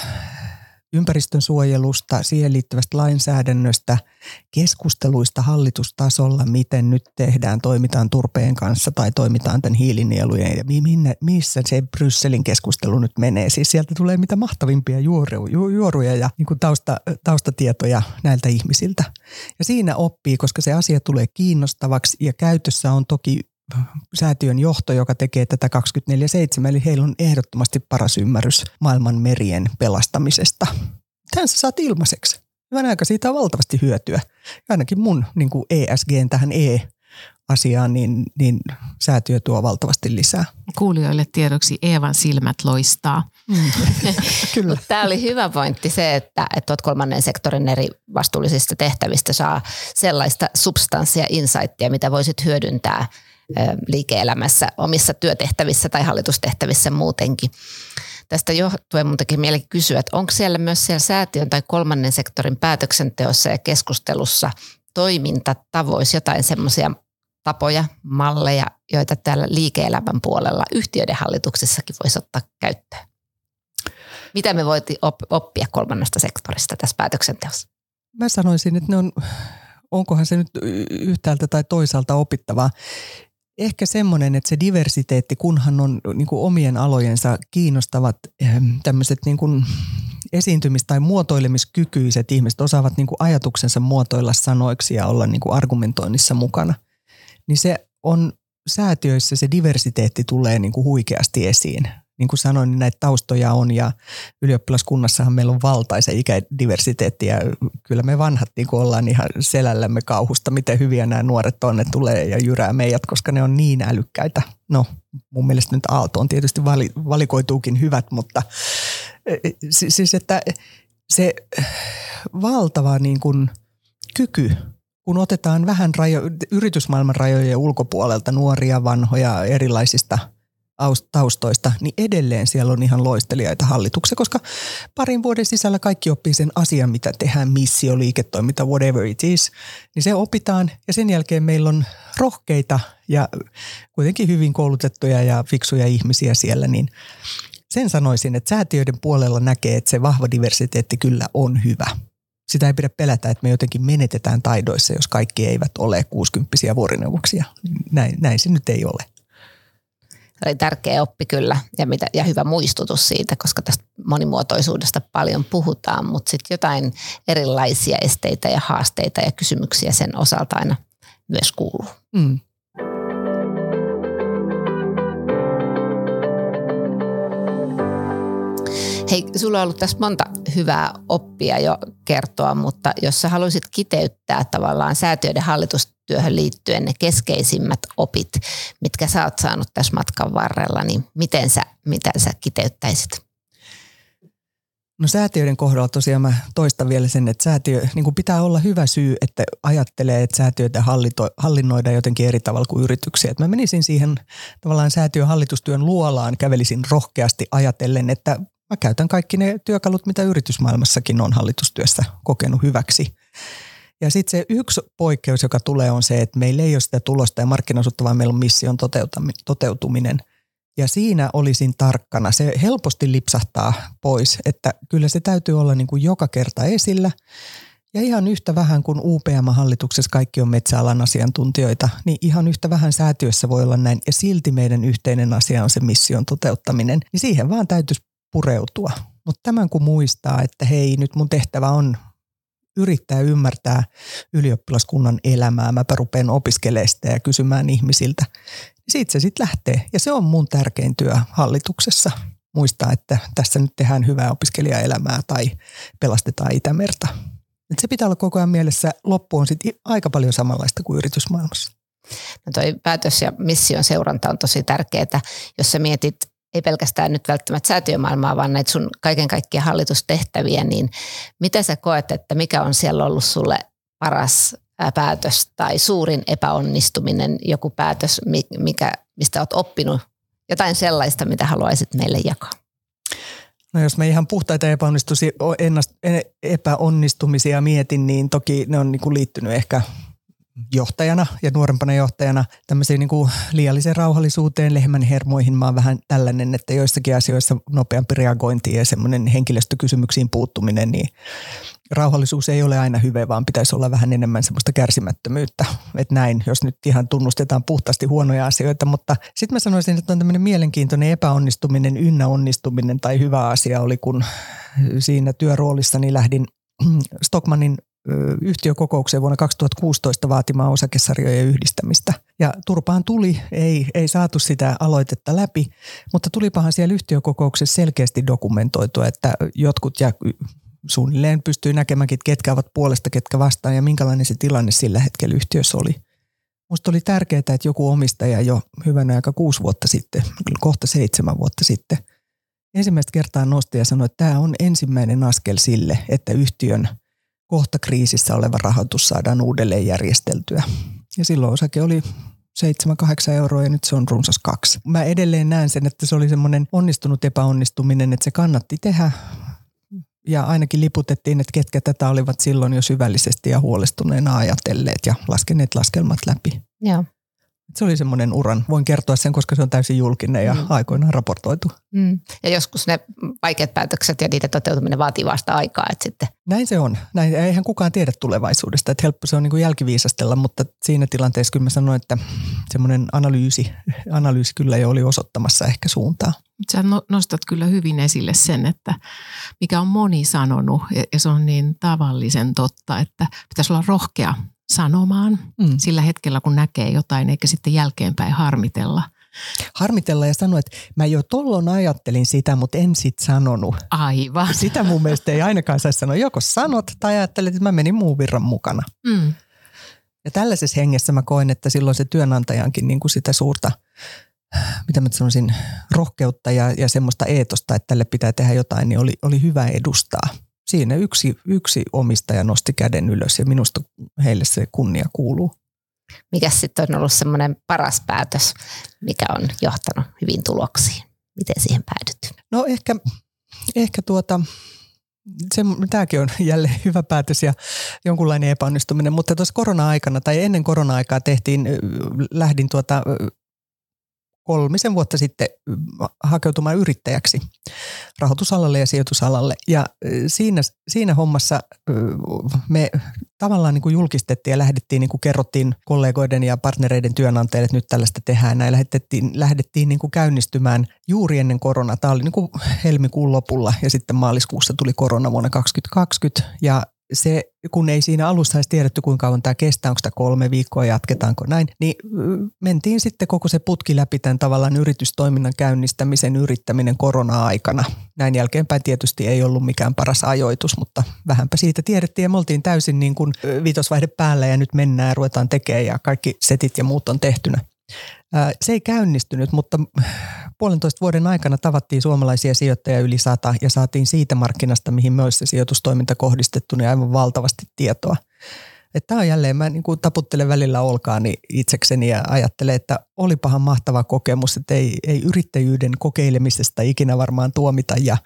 Speaker 3: ympäristön suojelusta, siihen liittyvästä lainsäädännöstä, keskusteluista hallitustasolla, miten nyt tehdään, toimitaan turpeen kanssa tai toimitaan tämän hiilinielujen ja minne, missä se Brysselin keskustelu nyt menee. Siis sieltä tulee mitä mahtavimpia juoruja ja niin kuin tausta, taustatietoja näiltä ihmisiltä. Ja siinä oppii, koska se asia tulee kiinnostavaksi ja käytössä on toki säätiön johto, joka tekee tätä 24-7, eli heillä on ehdottomasti paras ymmärrys maailman merien pelastamisesta. Tämän sä saat ilmaiseksi. Hyvän aika siitä on valtavasti hyötyä. Ja ainakin mun niin kuin ESGn tähän E asiaan, niin, niin säätiö tuo valtavasti lisää.
Speaker 1: Kuulijoille tiedoksi Eevan silmät loistaa. Mm. [LAUGHS]
Speaker 2: Kyllä. Tämä oli hyvä pointti se, että, että kolmannen sektorin eri vastuullisista tehtävistä saa sellaista substanssia, insightia, mitä voisit hyödyntää – liike-elämässä, omissa työtehtävissä tai hallitustehtävissä muutenkin. Tästä johtuen mun teki mieli kysyä, että onko siellä myös siellä säätiön tai kolmannen sektorin päätöksenteossa ja keskustelussa toimintatavoissa jotain semmoisia tapoja, malleja, joita täällä liike-elämän puolella yhtiöiden hallituksessakin voisi ottaa käyttöön? Mitä me voitiin oppia kolmannesta sektorista tässä päätöksenteossa?
Speaker 3: Mä sanoisin, että ne on, onkohan se nyt yhtäältä tai toisaalta opittavaa ehkä semmoinen, että se diversiteetti, kunhan on niin kuin omien alojensa kiinnostavat ehm, tämmöiset niin kuin esiintymis- tai muotoilemiskykyiset ihmiset osaavat niin kuin ajatuksensa muotoilla sanoiksi ja olla niin kuin argumentoinnissa mukana, niin se on säätiöissä se diversiteetti tulee niin kuin huikeasti esiin niin kuin sanoin, niin näitä taustoja on ja ylioppilaskunnassahan meillä on valtaisa ikädiversiteetti ja kyllä me vanhat niin kuin ollaan ihan selällämme kauhusta, miten hyviä nämä nuoret on, ne tulee ja jyrää meidät, koska ne on niin älykkäitä. No mun mielestä nyt Aalto on tietysti vali, valikoituukin hyvät, mutta e, e, siis että se valtava niin kuin kyky kun otetaan vähän rajo, yritysmaailman rajojen ulkopuolelta nuoria, vanhoja, erilaisista – taustoista, niin edelleen siellä on ihan loistelijaita hallituksia, koska parin vuoden sisällä kaikki oppii sen asian, mitä tehdään, missio, liiketoiminta, whatever it is, niin se opitaan ja sen jälkeen meillä on rohkeita ja kuitenkin hyvin koulutettuja ja fiksuja ihmisiä siellä, niin sen sanoisin, että säätiöiden puolella näkee, että se vahva diversiteetti kyllä on hyvä. Sitä ei pidä pelätä, että me jotenkin menetetään taidoissa, jos kaikki eivät ole 60 vuorineuvoksia. Näin, näin se nyt ei ole
Speaker 2: oli tärkeä oppi kyllä ja, mitä, ja hyvä muistutus siitä, koska tästä monimuotoisuudesta paljon puhutaan, mutta sitten jotain erilaisia esteitä ja haasteita ja kysymyksiä sen osalta aina myös kuuluu. Mm. Hei, sulla on ollut tässä monta hyvää oppia jo kertoa, mutta jos sä haluaisit kiteyttää tavallaan säätiöiden hallitustyöhön liittyen ne keskeisimmät opit, mitkä sä oot saanut tässä matkan varrella, niin miten sä, mitä sä kiteyttäisit?
Speaker 3: No säätiöiden kohdalla tosiaan mä toistan vielä sen, että säätiö, niin kuin pitää olla hyvä syy, että ajattelee, että säätiöitä hallito, hallinnoidaan jotenkin eri tavalla kuin yrityksiä. Että mä menisin siihen tavallaan säätiön hallitustyön luolaan, kävelisin rohkeasti ajatellen, että mä käytän kaikki ne työkalut, mitä yritysmaailmassakin on hallitustyössä kokenut hyväksi. Ja sitten se yksi poikkeus, joka tulee, on se, että meillä ei ole sitä tulosta ja markkinaosuutta, vaan meillä on mission toteutuminen – ja siinä olisin tarkkana. Se helposti lipsahtaa pois, että kyllä se täytyy olla niin kuin joka kerta esillä. Ja ihan yhtä vähän kuin UPM-hallituksessa kaikki on metsäalan asiantuntijoita, niin ihan yhtä vähän säätiössä voi olla näin. Ja silti meidän yhteinen asia on se mission toteuttaminen. Niin siihen vaan täytyisi pureutua. Mutta tämän kun muistaa, että hei, nyt mun tehtävä on yrittää ymmärtää ylioppilaskunnan elämää. Mä rupean opiskelemaan sitä ja kysymään ihmisiltä, siitä se sitten lähtee. Ja se on mun tärkein työ hallituksessa. Muistaa, että tässä nyt tehdään hyvää opiskelijaelämää tai pelastetaan Itämerta. Et se pitää olla koko ajan mielessä. Loppu on sitten aika paljon samanlaista kuin yritysmaailmassa.
Speaker 2: No toi päätös ja mission seuranta on tosi tärkeää. Jos sä mietit ei pelkästään nyt välttämättä säätiömaailmaa, vaan näitä sun kaiken kaikkiaan hallitustehtäviä, niin mitä sä koet, että mikä on siellä ollut sulle paras päätös tai suurin epäonnistuminen, joku päätös, mikä, mistä olet oppinut jotain sellaista, mitä haluaisit meille jakaa?
Speaker 3: No jos mä ihan puhtaita epäonnistumisia mietin, niin toki ne on niin liittynyt ehkä johtajana ja nuorempana johtajana tämmöiseen niin kuin liialliseen rauhallisuuteen, lehmän hermoihin. Mä oon vähän tällainen, että joissakin asioissa nopeampi reagointi ja semmoinen henkilöstökysymyksiin puuttuminen, niin rauhallisuus ei ole aina hyvä, vaan pitäisi olla vähän enemmän semmoista kärsimättömyyttä. Että näin, jos nyt ihan tunnustetaan puhtaasti huonoja asioita, mutta sitten mä sanoisin, että on tämmöinen mielenkiintoinen epäonnistuminen, ynnä onnistuminen tai hyvä asia oli, kun siinä työroolissani lähdin [CLEARS THROAT] Stockmannin yhtiökokoukseen vuonna 2016 vaatimaan osakesarjojen yhdistämistä. Ja turpaan tuli, ei, ei saatu sitä aloitetta läpi, mutta tulipahan siellä yhtiökokouksessa selkeästi dokumentoitua, että jotkut ja suunnilleen pystyy näkemäänkin, ketkä ovat puolesta, ketkä vastaan ja minkälainen se tilanne sillä hetkellä yhtiössä oli. Minusta oli tärkeää, että joku omistaja jo hyvänä aika kuusi vuotta sitten, kohta seitsemän vuotta sitten, ensimmäistä kertaa nosti ja sanoi, että tämä on ensimmäinen askel sille, että yhtiön kohta kriisissä oleva rahoitus saadaan uudelleen järjesteltyä. Ja silloin osake oli 7-8 euroa ja nyt se on runsas kaksi. Mä edelleen näen sen, että se oli semmoinen onnistunut epäonnistuminen, että se kannatti tehdä ja ainakin liputettiin, että ketkä tätä olivat silloin jo syvällisesti ja huolestuneena ajatelleet ja laskeneet laskelmat läpi.
Speaker 2: Joo.
Speaker 3: Se oli semmoinen uran. Voin kertoa sen, koska se on täysin julkinen ja mm. aikoinaan raportoitu.
Speaker 2: Mm. Ja joskus ne vaikeat päätökset ja niiden toteutuminen vaatii vasta aikaa. Että sitten.
Speaker 3: Näin se on. Näin, eihän kukaan tiedä tulevaisuudesta. Että helppo se on niin kuin jälkiviisastella, mutta siinä tilanteessa kyllä mä sanoin, että semmoinen analyysi, analyysi kyllä jo oli osoittamassa ehkä suuntaa.
Speaker 1: Sä no, nostat kyllä hyvin esille sen, että mikä on moni sanonut ja se on niin tavallisen totta, että pitäisi olla rohkea sanomaan mm. sillä hetkellä, kun näkee jotain, eikä sitten jälkeenpäin harmitella.
Speaker 3: Harmitella ja sanoa, että mä jo tollon ajattelin sitä, mutta en sit sanonut.
Speaker 1: Aivan.
Speaker 3: Sitä mun mielestä ei ainakaan saisi sanoa. Joko sanot tai ajattelet, että mä menin muun virran mukana. Mm. Ja tällaisessa hengessä mä koen, että silloin se työnantajankin niin kuin sitä suurta, mitä mä sanoisin, rohkeutta ja, ja semmoista eetosta, että tälle pitää tehdä jotain, niin oli, oli hyvä edustaa siinä yksi, yksi omistaja nosti käden ylös ja minusta heille se kunnia kuuluu.
Speaker 2: Mikä sitten on ollut semmoinen paras päätös, mikä on johtanut hyvin tuloksiin? Miten siihen päädytty?
Speaker 3: No ehkä, ehkä tuota, se, tämäkin on jälleen [LAUGHS] hyvä päätös ja jonkunlainen epäonnistuminen, mutta tuossa korona-aikana tai ennen korona-aikaa tehtiin, lähdin tuota kolmisen vuotta sitten hakeutumaan yrittäjäksi rahoitusalalle ja sijoitusalalle. Ja siinä, siinä hommassa me tavallaan niin kuin julkistettiin ja lähdettiin, niin kuin kerrottiin kollegoiden ja partnereiden työnantajille, että nyt tällaista tehdään. Näin lähdettiin, lähdettiin niin kuin käynnistymään juuri ennen koronaa. Tämä oli niin kuin helmikuun lopulla ja sitten maaliskuussa tuli korona vuonna 2020 ja se, kun ei siinä alussa edes tiedetty, kuinka kauan tämä kestää, onko tämä kolme viikkoa, jatketaanko näin, niin mentiin sitten koko se putki läpi tämän tavallaan yritystoiminnan käynnistämisen yrittäminen korona-aikana. Näin jälkeenpäin tietysti ei ollut mikään paras ajoitus, mutta vähänpä siitä tiedettiin ja me oltiin täysin niin kuin vitosvaihde päällä ja nyt mennään ja ruvetaan tekemään ja kaikki setit ja muut on tehtynä. Se ei käynnistynyt, mutta puolentoista vuoden aikana tavattiin suomalaisia sijoittajia yli sata ja saatiin siitä markkinasta, mihin myös se sijoitustoiminta kohdistettu, niin aivan valtavasti tietoa. Tämä on jälleen, mä niin kuin taputtelen välillä olkaani itsekseni ja ajattelen, että olipahan mahtava kokemus, että ei, ei yrittäjyyden kokeilemisesta ikinä varmaan tuomita ja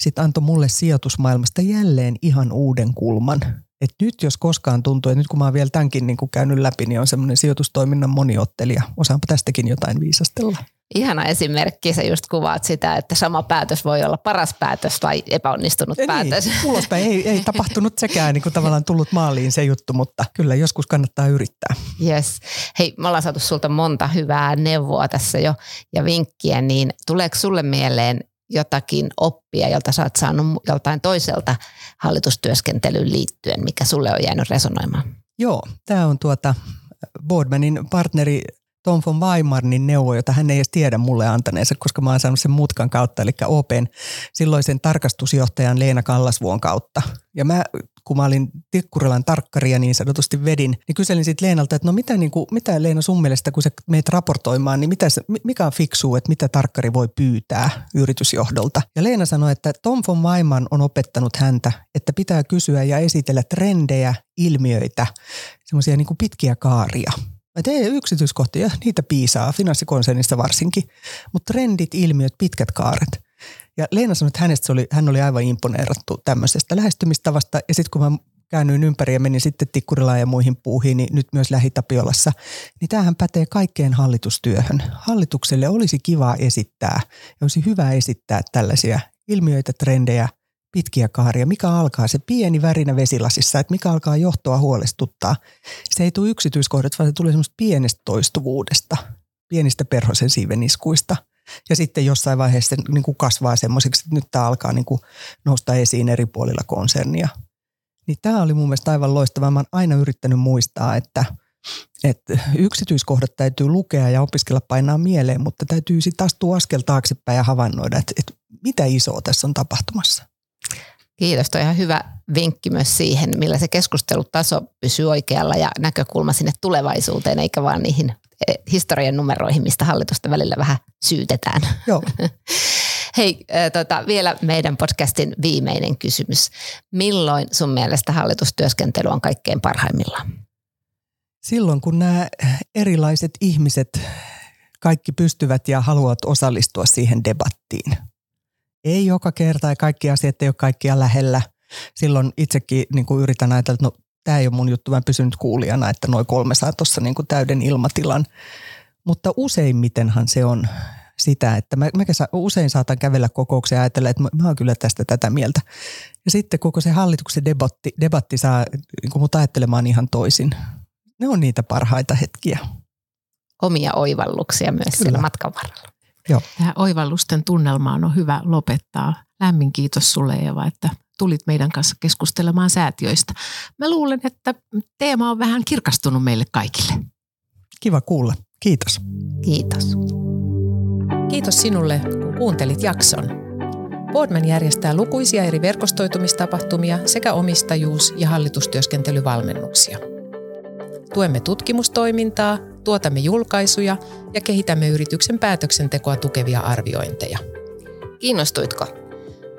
Speaker 3: sitten antoi mulle sijoitusmaailmasta jälleen ihan uuden kulman. Et nyt jos koskaan tuntuu, että nyt kun mä oon vielä tämänkin niin kuin käynyt läpi, niin on semmoinen sijoitustoiminnan moniottelija. Osaanpa tästäkin jotain viisastella.
Speaker 2: Ihana esimerkki, sä just kuvaat sitä, että sama päätös voi olla paras päätös tai epäonnistunut ja niin, päätös.
Speaker 3: Niin, ulospäin ei, ei tapahtunut sekään niin kuin tavallaan tullut maaliin se juttu, mutta kyllä joskus kannattaa yrittää.
Speaker 2: Yes. Hei, me ollaan saatu sulta monta hyvää neuvoa tässä jo ja vinkkiä, niin tuleeko sulle mieleen jotakin oppia, jolta sä oot saanut joltain toiselta hallitustyöskentelyyn liittyen, mikä sulle on jäänyt resonoimaan?
Speaker 3: Joo, tämä on tuota Boardmanin partneri Tom von Weimarnin neuvo, jota hän ei edes tiedä mulle antaneensa, koska mä oon saanut sen mutkan kautta, eli Open silloisen tarkastusjohtajan Leena Kallasvuon kautta. Ja mä, kun mä olin Tikkurilan tarkkari ja niin sanotusti vedin, niin kyselin sitten Leenalta, että no mitä, niin kuin, mitä Leena sun mielestä, kun sä meet raportoimaan, niin mitä, mikä on fiksuu, että mitä tarkkari voi pyytää yritysjohdolta. Ja Leena sanoi, että Tom von Weiman on opettanut häntä, että pitää kysyä ja esitellä trendejä, ilmiöitä, semmoisia niin pitkiä kaaria – Että ei yksityiskohtia, niitä piisaa finanssikonsernissa varsinkin, mutta trendit, ilmiöt, pitkät kaaret. Ja Leena sanoi, että hänestä oli, hän oli aivan imponeerattu tämmöisestä lähestymistavasta. Ja sitten kun mä käännyin ympäri ja menin sitten Tikkurilaan ja muihin puuhiin, niin nyt myös Lähitapiolassa, niin tämähän pätee kaikkeen hallitustyöhön. Hallitukselle olisi kiva esittää ja olisi hyvä esittää tällaisia ilmiöitä, trendejä, pitkiä kaaria, mikä alkaa se pieni värinä vesilasissa, että mikä alkaa johtoa huolestuttaa. Se ei tule yksityiskohdat, vaan se tulee semmoista pienestä toistuvuudesta, pienistä perhosen siiveniskuista. Ja sitten jossain vaiheessa se niin kuin kasvaa semmoiseksi, että nyt tämä alkaa niin kuin nousta esiin eri puolilla konsernia. Niin tämä oli mun mielestä aivan loistavaa. Mä oon aina yrittänyt muistaa, että, että yksityiskohdat täytyy lukea ja opiskella painaa mieleen, mutta täytyy sitten astua askel taaksepäin ja havainnoida, että, että mitä isoa tässä on tapahtumassa.
Speaker 2: Kiitos, toi ihan hyvä vinkki myös siihen, millä se keskustelutaso pysyy oikealla ja näkökulma sinne tulevaisuuteen, eikä vaan niihin eh, historian numeroihin, mistä hallitusta välillä vähän syytetään.
Speaker 3: Joo. [LAUGHS]
Speaker 2: Hei, äh, tota, vielä meidän podcastin viimeinen kysymys. Milloin sun mielestä hallitustyöskentely on kaikkein parhaimmillaan?
Speaker 3: Silloin, kun nämä erilaiset ihmiset kaikki pystyvät ja haluavat osallistua siihen debattiin – ei joka kerta ja kaikki asiat ei ole kaikkia lähellä. Silloin itsekin niin kuin yritän ajatella, että no, tämä ei ole mun juttu, mä pysynyt kuulijana, että noin kolme saa tuossa niin täyden ilmatilan. Mutta useimmitenhan se on sitä, että mä, mä usein saatan kävellä kokouksia ja ajatella, että mä, mä oon kyllä tästä tätä mieltä. Ja sitten koko se hallituksen debatti, debatti saa niin mut ajattelemaan ihan toisin. Ne on niitä parhaita hetkiä.
Speaker 2: Omia oivalluksia myös kyllä. siellä matkan varrella.
Speaker 1: Joo. Tähän oivallusten tunnelmaan on hyvä lopettaa. Lämmin kiitos sulle Eva, että tulit meidän kanssa keskustelemaan säätiöistä. Mä luulen, että teema on vähän kirkastunut meille kaikille.
Speaker 3: Kiva kuulla. Kiitos.
Speaker 2: Kiitos.
Speaker 1: Kiitos sinulle, kun kuuntelit jakson. Boardman järjestää lukuisia eri verkostoitumistapahtumia sekä omistajuus- ja hallitustyöskentelyvalmennuksia. Tuemme tutkimustoimintaa, tuotamme julkaisuja ja kehitämme yrityksen päätöksentekoa tukevia arviointeja.
Speaker 2: Kiinnostuitko?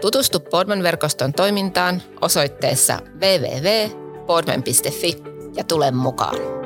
Speaker 2: Tutustu Podman-verkoston toimintaan osoitteessa www.podman.fi ja tule mukaan.